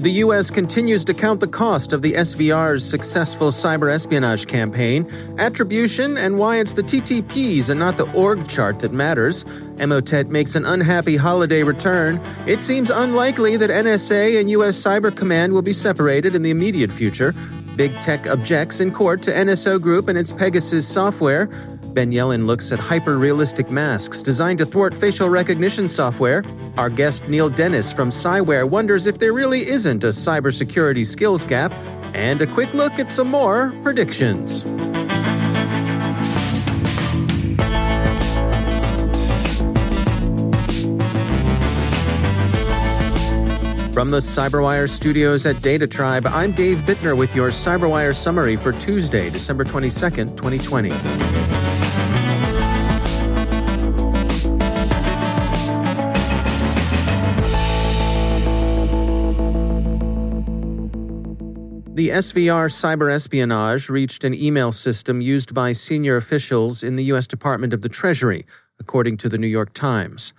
The U.S. continues to count the cost of the SVR's successful cyber espionage campaign, attribution, and why it's the TTPs and not the org chart that matters. Emotet makes an unhappy holiday return. It seems unlikely that NSA and U.S. Cyber Command will be separated in the immediate future. Big Tech objects in court to NSO Group and its Pegasus software. Ben Yelin looks at hyper realistic masks designed to thwart facial recognition software. Our guest Neil Dennis from Cyware wonders if there really isn't a cybersecurity skills gap. And a quick look at some more predictions. From the Cyberwire studios at Data Tribe, I'm Dave Bittner with your Cyberwire summary for Tuesday, December 22nd, 2020. The SVR cyber espionage reached an email system used by senior officials in the U.S. Department of the Treasury, according to the New York Times.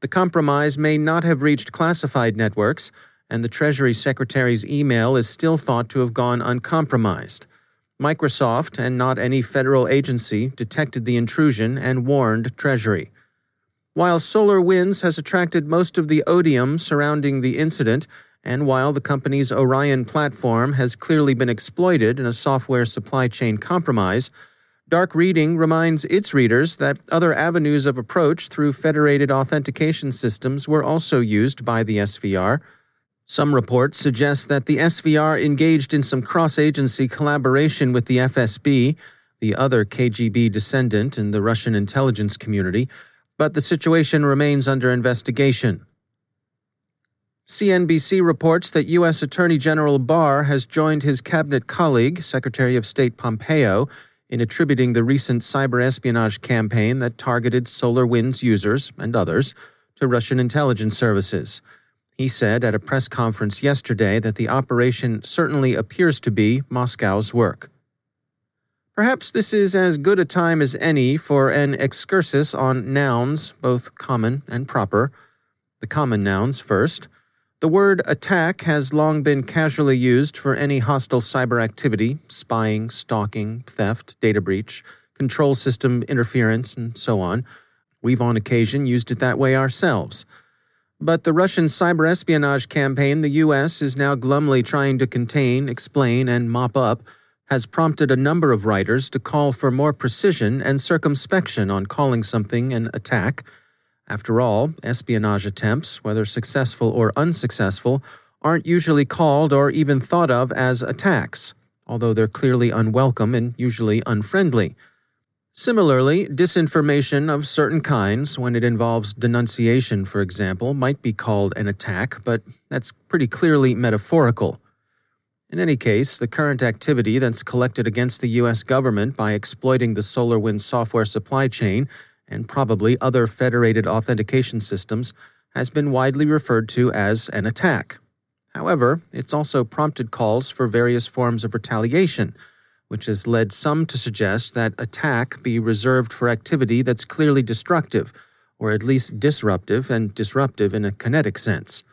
The compromise may not have reached classified networks, and the Treasury Secretary's email is still thought to have gone uncompromised. Microsoft, and not any federal agency, detected the intrusion and warned Treasury. While SolarWinds has attracted most of the odium surrounding the incident, and while the company's Orion platform has clearly been exploited in a software supply chain compromise, Dark Reading reminds its readers that other avenues of approach through federated authentication systems were also used by the SVR. Some reports suggest that the SVR engaged in some cross agency collaboration with the FSB, the other KGB descendant in the Russian intelligence community, but the situation remains under investigation. CNBC reports that U.S. Attorney General Barr has joined his cabinet colleague, Secretary of State Pompeo, in attributing the recent cyber espionage campaign that targeted SolarWinds users and others to Russian intelligence services. He said at a press conference yesterday that the operation certainly appears to be Moscow's work. Perhaps this is as good a time as any for an excursus on nouns, both common and proper. The common nouns first. The word attack has long been casually used for any hostile cyber activity spying, stalking, theft, data breach, control system interference, and so on. We've on occasion used it that way ourselves. But the Russian cyber espionage campaign the U.S. is now glumly trying to contain, explain, and mop up has prompted a number of writers to call for more precision and circumspection on calling something an attack after all, espionage attempts, whether successful or unsuccessful, aren't usually called or even thought of as attacks, although they're clearly unwelcome and usually unfriendly. Similarly, disinformation of certain kinds, when it involves denunciation, for example, might be called an attack, but that's pretty clearly metaphorical. In any case, the current activity that's collected against the U.S. government by exploiting the SolarWinds software supply chain and probably other federated authentication systems, has been widely referred to as an attack. However, it's also prompted calls for various forms of retaliation, which has led some to suggest that attack be reserved for activity that's clearly destructive, or at least disruptive and disruptive in a kinetic sense.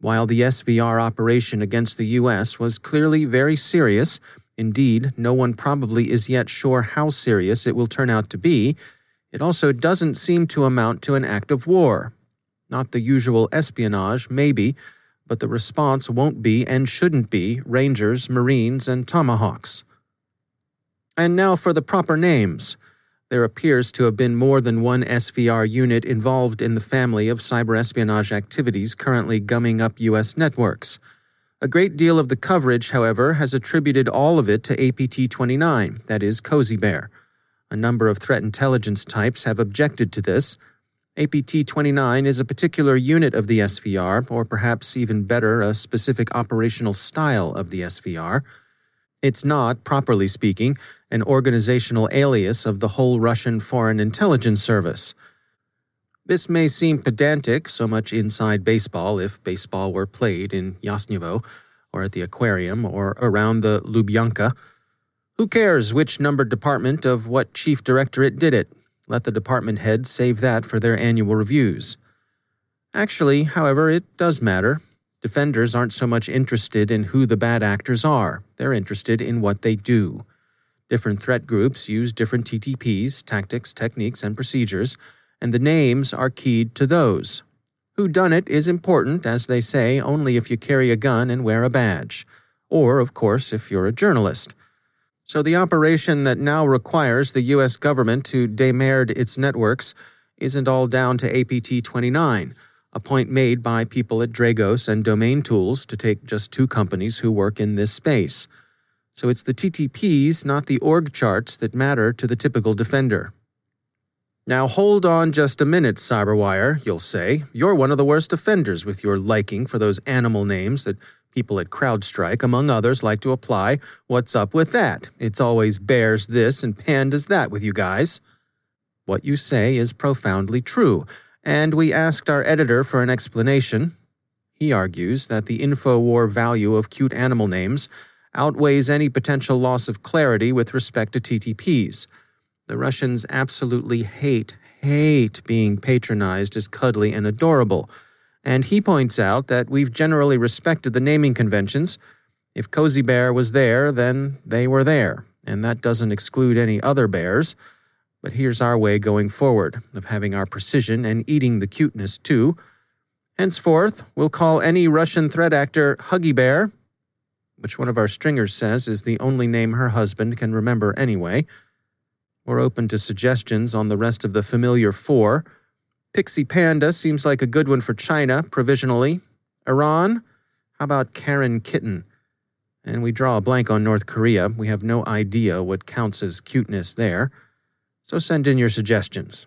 While the SVR operation against the U.S. was clearly very serious, indeed, no one probably is yet sure how serious it will turn out to be, it also doesn't seem to amount to an act of war. Not the usual espionage, maybe, but the response won't be and shouldn't be Rangers, Marines, and Tomahawks. And now for the proper names. There appears to have been more than one SVR unit involved in the family of cyber espionage activities currently gumming up U.S. networks. A great deal of the coverage, however, has attributed all of it to APT 29, that is, Cozy Bear. A number of threat intelligence types have objected to this. APT 29 is a particular unit of the SVR, or perhaps even better, a specific operational style of the SVR. It's not, properly speaking, an organizational alias of the whole Russian Foreign Intelligence Service. This may seem pedantic, so much inside baseball if baseball were played in Yasenevo, or at the aquarium, or around the Lubyanka. Who cares which numbered department of what chief directorate did it? Let the department heads save that for their annual reviews. Actually, however, it does matter. Defenders aren't so much interested in who the bad actors are, they're interested in what they do. Different threat groups use different TTPs, tactics, techniques, and procedures, and the names are keyed to those. Who done it is important, as they say, only if you carry a gun and wear a badge, or, of course, if you're a journalist. So the operation that now requires the U.S. government to demerd its networks isn't all down to APT 29 a point made by people at Dragos and Domain Tools to take just two companies who work in this space. So it's the TTPs, not the org charts, that matter to the typical defender. Now hold on just a minute, Cyberwire, you'll say. You're one of the worst offenders with your liking for those animal names that people at CrowdStrike, among others, like to apply. What's up with that? It's always bears this and pandas that with you guys. What you say is profoundly true and we asked our editor for an explanation. He argues that the InfoWar value of cute animal names outweighs any potential loss of clarity with respect to TTPs. The Russians absolutely hate, hate being patronized as cuddly and adorable, and he points out that we've generally respected the naming conventions. If Cozy Bear was there, then they were there, and that doesn't exclude any other bears. But here's our way going forward of having our precision and eating the cuteness too. Henceforth, we'll call any Russian threat actor Huggy Bear, which one of our stringers says is the only name her husband can remember anyway. We're open to suggestions on the rest of the familiar four. Pixie Panda seems like a good one for China, provisionally. Iran? How about Karen Kitten? And we draw a blank on North Korea. We have no idea what counts as cuteness there so send in your suggestions.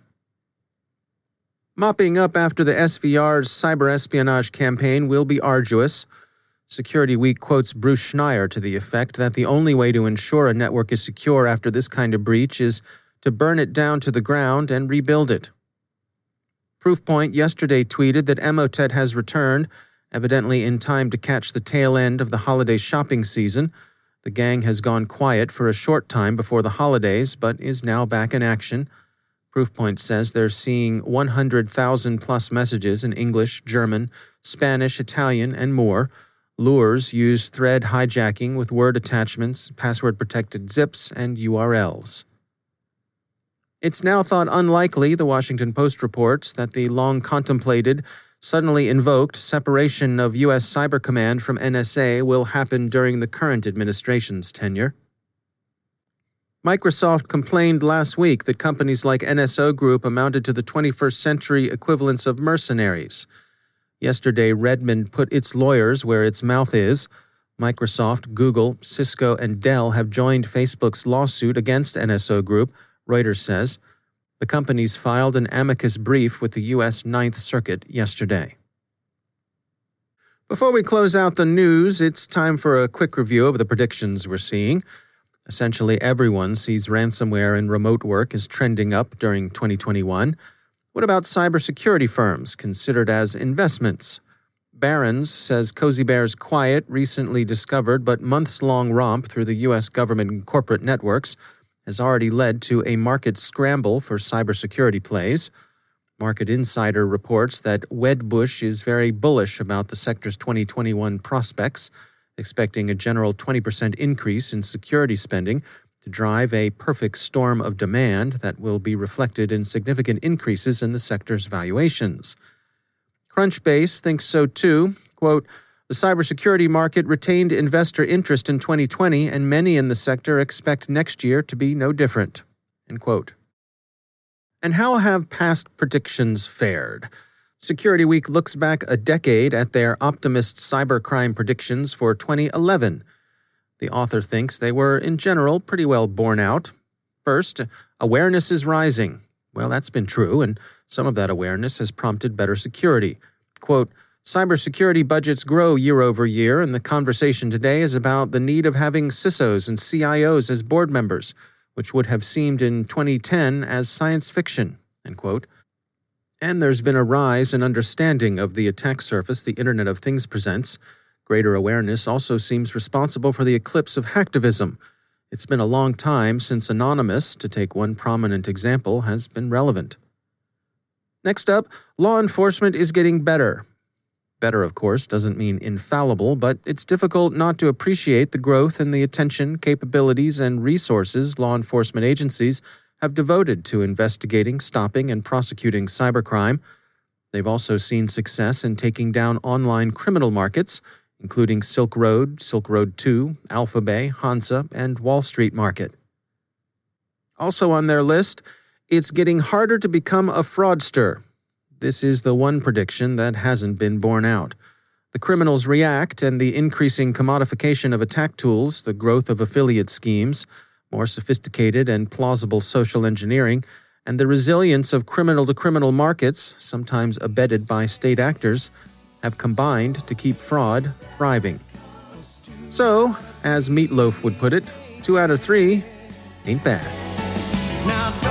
Mopping up after the SVR's cyber espionage campaign will be arduous. Security Week quotes Bruce Schneier to the effect that the only way to ensure a network is secure after this kind of breach is to burn it down to the ground and rebuild it. Proofpoint yesterday tweeted that Emotet has returned, evidently in time to catch the tail end of the holiday shopping season the gang has gone quiet for a short time before the holidays, but is now back in action. Proofpoint says they're seeing 100,000 plus messages in English, German, Spanish, Italian, and more. Lures use thread hijacking with word attachments, password protected zips, and URLs. It's now thought unlikely, the Washington Post reports, that the long contemplated suddenly invoked separation of U.S. Cyber Command from NSA will happen during the current administration's tenure. Microsoft complained last week that companies like NSO Group amounted to the 21st century equivalents of mercenaries. Yesterday, Redmond put its lawyers where its mouth is. Microsoft, Google, Cisco, and Dell have joined Facebook's lawsuit against NSO Group, Reuters says. The companies filed an amicus brief with the U.S. Ninth Circuit yesterday. Before we close out the news, it's time for a quick review of the predictions we're seeing. Essentially, everyone sees ransomware and remote work as trending up during 2021. What about cybersecurity firms considered as investments? Barron's says Cozy Bear's quiet, recently discovered but months long romp through the U.S. government and corporate networks has already led to a market scramble for cybersecurity plays. Market Insider reports that Wedbush is very bullish about the sector's 2021 prospects, expecting a general 20% increase in security spending to drive a perfect storm of demand that will be reflected in significant increases in the sector's valuations. Crunchbase thinks so too. Quote, the cybersecurity market retained investor interest in 2020, and many in the sector expect next year to be no different. And how have past predictions fared? Security Week looks back a decade at their optimist cybercrime predictions for 2011. The author thinks they were, in general, pretty well borne out. First, awareness is rising. Well, that's been true, and some of that awareness has prompted better security. Quote, Cybersecurity budgets grow year over year, and the conversation today is about the need of having CISOs and CIOs as board members which would have seemed in 2010 as science fiction. And there's been a rise in understanding of the attack surface the Internet of Things presents. Greater awareness also seems responsible for the eclipse of hacktivism. It's been a long time since Anonymous, to take one prominent example, has been relevant. Next up, law enforcement is getting better, Better, of course, doesn't mean infallible, but it's difficult not to appreciate the growth in the attention, capabilities, and resources law enforcement agencies have devoted to investigating, stopping, and prosecuting cybercrime. They've also seen success in taking down online criminal markets, including Silk Road, Silk Road 2, Alphabay, Hansa, and Wall Street Market. Also on their list, it's getting harder to become a fraudster, this is the one prediction that hasn't been borne out. The criminals react, and the increasing commodification of attack tools, the growth of affiliate schemes, more sophisticated and plausible social engineering, and the resilience of criminal to criminal markets, sometimes abetted by state actors, have combined to keep fraud thriving. So, as Meatloaf would put it, two out of three ain't bad.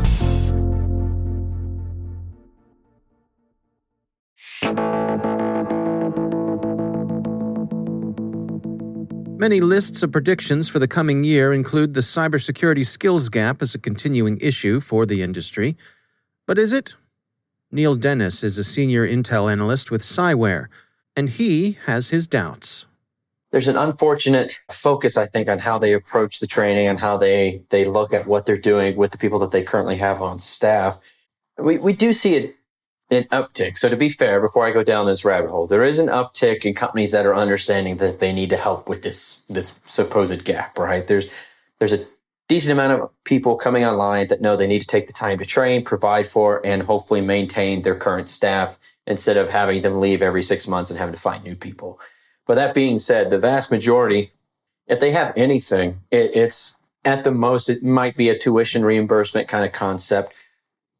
Many lists of predictions for the coming year include the cybersecurity skills gap as a continuing issue for the industry. But is it? Neil Dennis is a senior Intel analyst with Cyware, and he has his doubts. There's an unfortunate focus, I think, on how they approach the training and how they, they look at what they're doing with the people that they currently have on staff. We, we do see it an uptick. So to be fair, before I go down this rabbit hole, there is an uptick in companies that are understanding that they need to help with this this supposed gap, right? There's there's a decent amount of people coming online that know they need to take the time to train, provide for, and hopefully maintain their current staff instead of having them leave every six months and having to find new people. But that being said, the vast majority, if they have anything, it, it's at the most, it might be a tuition reimbursement kind of concept.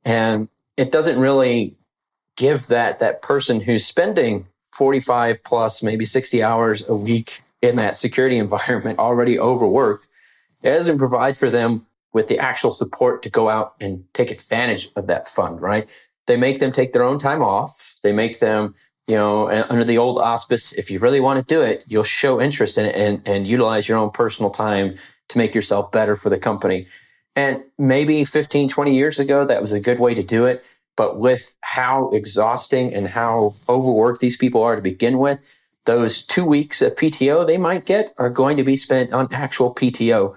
And it doesn't really give that, that person who's spending 45 plus, maybe 60 hours a week in that security environment already overworked. It doesn't provide for them with the actual support to go out and take advantage of that fund, right? They make them take their own time off. They make them, you know, under the old auspice, if you really want to do it, you'll show interest in it and, and utilize your own personal time to make yourself better for the company. And maybe 15, 20 years ago, that was a good way to do it. But with how exhausting and how overworked these people are to begin with, those two weeks of PTO they might get are going to be spent on actual PTO.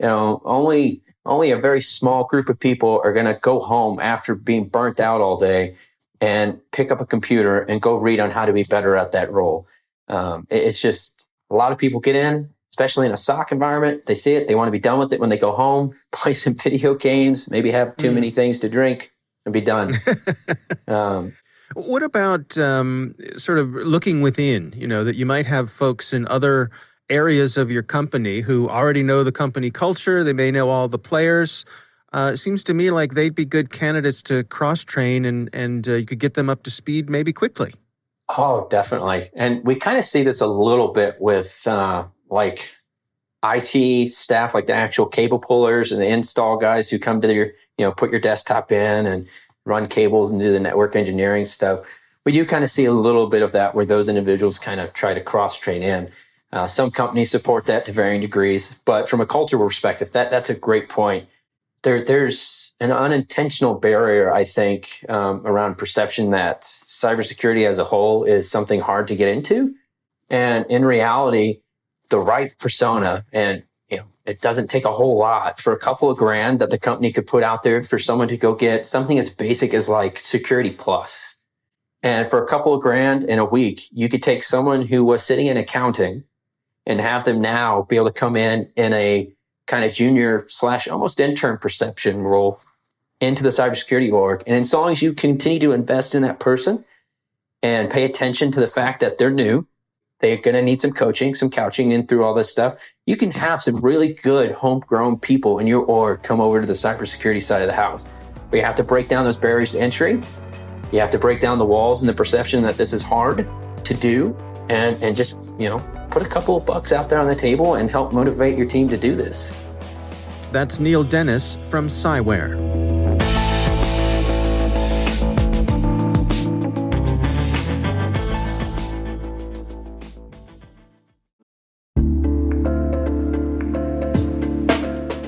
You know, only only a very small group of people are going to go home after being burnt out all day and pick up a computer and go read on how to be better at that role. Um, it's just a lot of people get in, especially in a SOC environment. They see it, they want to be done with it when they go home, play some video games, maybe have too mm. many things to drink and be done. um, what about um, sort of looking within? You know, that you might have folks in other areas of your company who already know the company culture, they may know all the players. Uh, it seems to me like they'd be good candidates to cross train and, and uh, you could get them up to speed maybe quickly. Oh, definitely. And we kind of see this a little bit with uh, like IT staff, like the actual cable pullers and the install guys who come to your, you know, put your desktop in and run cables and do the network engineering stuff. We do kind of see a little bit of that where those individuals kind of try to cross train in. Uh, some companies support that to varying degrees, but from a cultural perspective, that that's a great point. There, there's an unintentional barrier, I think, um, around perception that cybersecurity as a whole is something hard to get into, and in reality, the right persona and it doesn't take a whole lot for a couple of grand that the company could put out there for someone to go get something as basic as like security plus and for a couple of grand in a week you could take someone who was sitting in accounting and have them now be able to come in in a kind of junior slash almost intern perception role into the cybersecurity org. And as long as you continue to invest in that person and pay attention to the fact that they're new, they're going to need some coaching, some couching in through all this stuff. You can have some really good homegrown people in your org come over to the cybersecurity side of the house. But you have to break down those barriers to entry. You have to break down the walls and the perception that this is hard to do and, and just, you know, put a couple of bucks out there on the table and help motivate your team to do this. That's Neil Dennis from Cyware.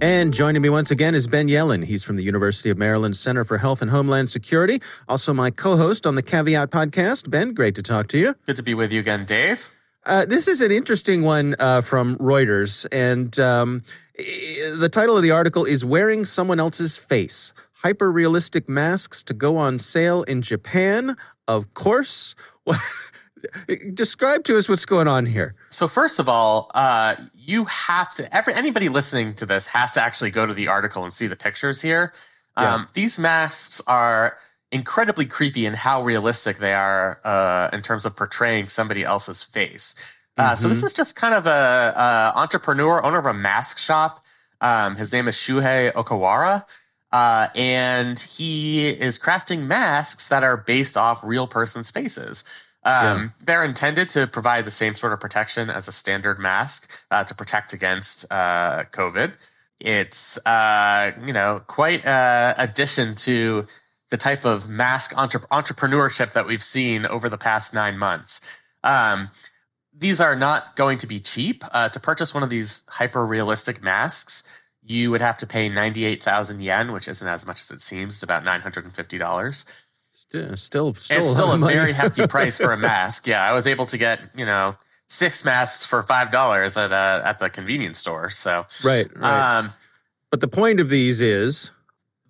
And joining me once again is Ben Yelin. He's from the University of Maryland Center for Health and Homeland Security, also my co host on the Caveat podcast. Ben, great to talk to you. Good to be with you again, Dave. Uh, this is an interesting one uh, from Reuters, and um, the title of the article is Wearing Someone Else's Face Hyper Realistic Masks to Go on Sale in Japan. Of course. Describe to us what's going on here. So, first of all, uh, you have to, every, anybody listening to this has to actually go to the article and see the pictures here. Yeah. Um, these masks are incredibly creepy in how realistic they are uh, in terms of portraying somebody else's face. Uh, mm-hmm. So this is just kind of a, a, entrepreneur, owner of a mask shop. Um, his name is Shuhei Okawara, uh, and he is crafting masks that are based off real persons' faces. Um, Yeah. They're intended to provide the same sort of protection as a standard mask uh, to protect against uh, COVID. It's uh, you know quite a addition to the type of mask entre- entrepreneurship that we've seen over the past nine months. Um, these are not going to be cheap. Uh, to purchase one of these hyper realistic masks, you would have to pay 98,000 yen, which isn't as much as it seems. It's about $950. St- Still, still, it's a still a money. very hefty price for a mask. Yeah, I was able to get, you know, six masks for $5 at, uh, at the convenience store. So, right, right. um, but the point of these is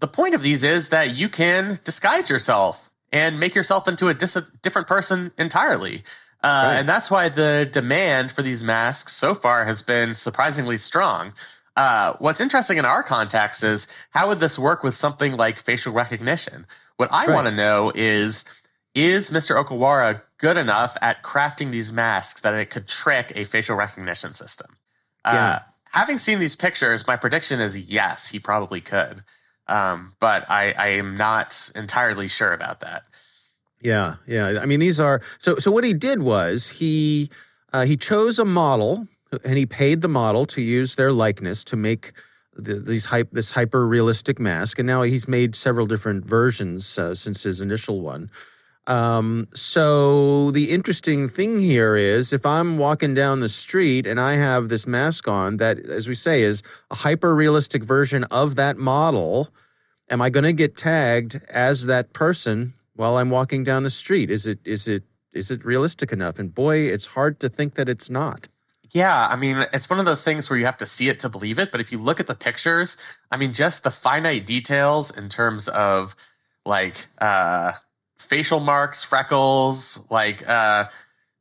the point of these is that you can disguise yourself and make yourself into a dis- different person entirely. Uh, Right. And that's why the demand for these masks so far has been surprisingly strong. Uh, what's interesting in our context is how would this work with something like facial recognition? What I Right. want to know is is Mr. Okawara good enough at crafting these masks that it could trick a facial recognition system? Uh, having seen these pictures, my prediction is yes, he probably could. Um, but I, I am not entirely sure about that. Yeah, yeah. I mean, these are so. So what he did was he uh, he chose a model and he paid the model to use their likeness to make the, these hype this hyper realistic mask, and now he's made several different versions uh, since his initial one. Um, so the interesting thing here is if I'm walking down the street and I have this mask on that, as we say, is a hyper realistic version of that model, am I going to get tagged as that person while I'm walking down the street? Is it is it is it realistic enough? And boy, it's hard to think that it's not. Yeah, I mean, it's one of those things where you have to see it to believe it. But if you look at the pictures, I mean, just the finite details in terms of like uh, facial marks, freckles, like uh,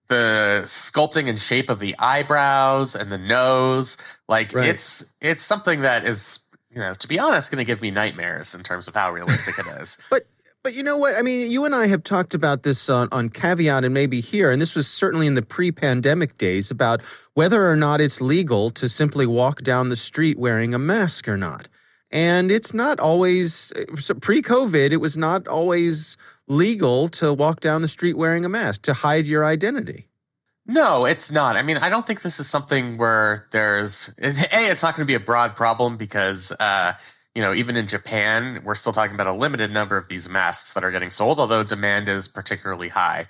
the sculpting and shape of the eyebrows and the nose, like Right. it's it's something that is, you know, to be honest, going to give me nightmares in terms of how realistic it is. But but you know what? I mean, you and I have talked about this on, on caveat and maybe here, and this was certainly in the pre-pandemic days about whether or not it's legal to simply walk down the street wearing a mask or not. And it's not always so pre-COVID. It was not always legal to walk down the street wearing a mask to hide your identity. No, it's not. I mean, I don't think this is something where there's a. It's not going to be a broad problem because, uh, you know, even in Japan, we're still talking about a limited number of these masks that are getting sold, although demand is particularly high.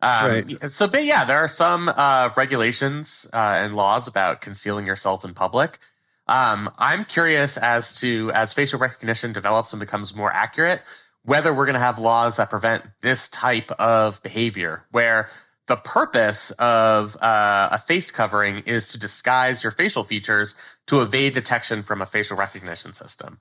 Um, Right. So, but yeah, there are some uh, regulations uh, and laws about concealing yourself in public. Um, I'm curious as to as facial recognition develops and becomes more accurate, whether we're going to have laws that prevent this type of behavior, where the purpose of uh, a face covering is to disguise your facial features to evade detection from a facial recognition system.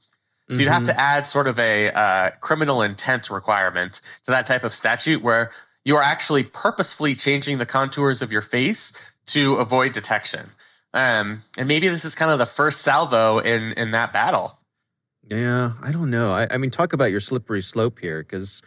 So you'd have to add sort of a uh, criminal intent requirement to that type of statute where you are actually purposefully changing the contours of your face to avoid detection. Um, and maybe this is kind of the first salvo in in that battle. Yeah, I don't know. I, I mean, talk about your slippery slope here, because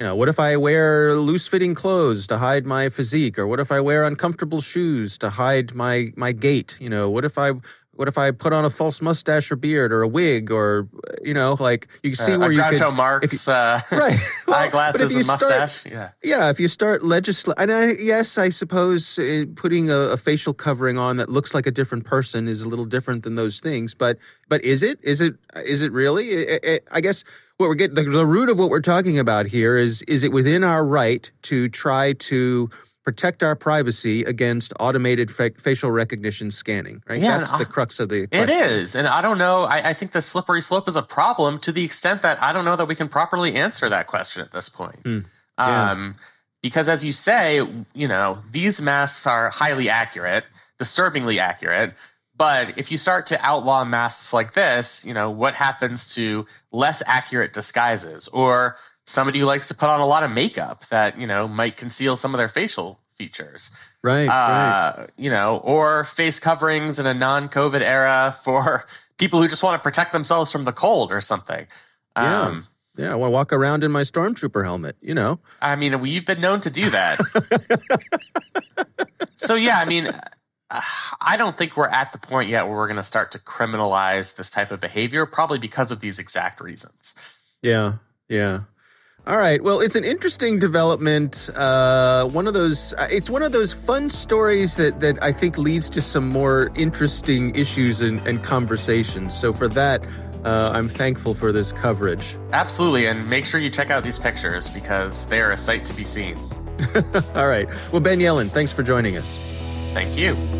you know, what if I wear loose-fitting clothes to hide my physique, or what if I wear uncomfortable shoes to hide my my gait? You know, what if I what if I put on a false mustache or beard or a wig, or you know, like you see Uh, where you could, Marx, uh, right? Well, eyeglasses you and start- mustache. yeah. yeah, if you start legisl and I, yes, I suppose uh, putting a, a facial covering on that looks like a different person is a little different than those things. But but is it? Is it? Is it really? I, I- I guess what we're getting the, the root of what we're talking about here is is it within our right to try to protect our privacy against automated fa- facial recognition scanning? Right. Yeah, That's the I- crux of the. It question. is. And I don't know. I, I think the slippery slope is a problem to the extent that I don't know that we can properly answer that question at this point. Hmm. Yeah. Um, because as you say, you know, these masks are highly accurate, disturbingly accurate. But if you start to outlaw masks like this, you know, what happens to less accurate disguises or somebody who likes to put on a lot of makeup that, you know, might conceal some of their facial features? Right. right. uh, you know, or face coverings in a non-COVID era for people who just want to protect themselves from the cold or something. Yeah. Um, Yeah. I want to walk around in my stormtrooper helmet. You know. I mean, we've been known to do that. so yeah, I mean, I don't think we're at the point yet where we're going to start to criminalize this type of behavior, probably because of these exact reasons. Yeah, yeah. All right. Well, it's an interesting development. Uh, one of those. Uh, it's one of those fun stories that that I think leads to some more interesting issues and, and conversations. So for that, uh, I'm thankful for this coverage. Absolutely, and make sure you check out these pictures because they are a sight to be seen. All right. Well, Ben Yelin, thanks for joining us. Thank you.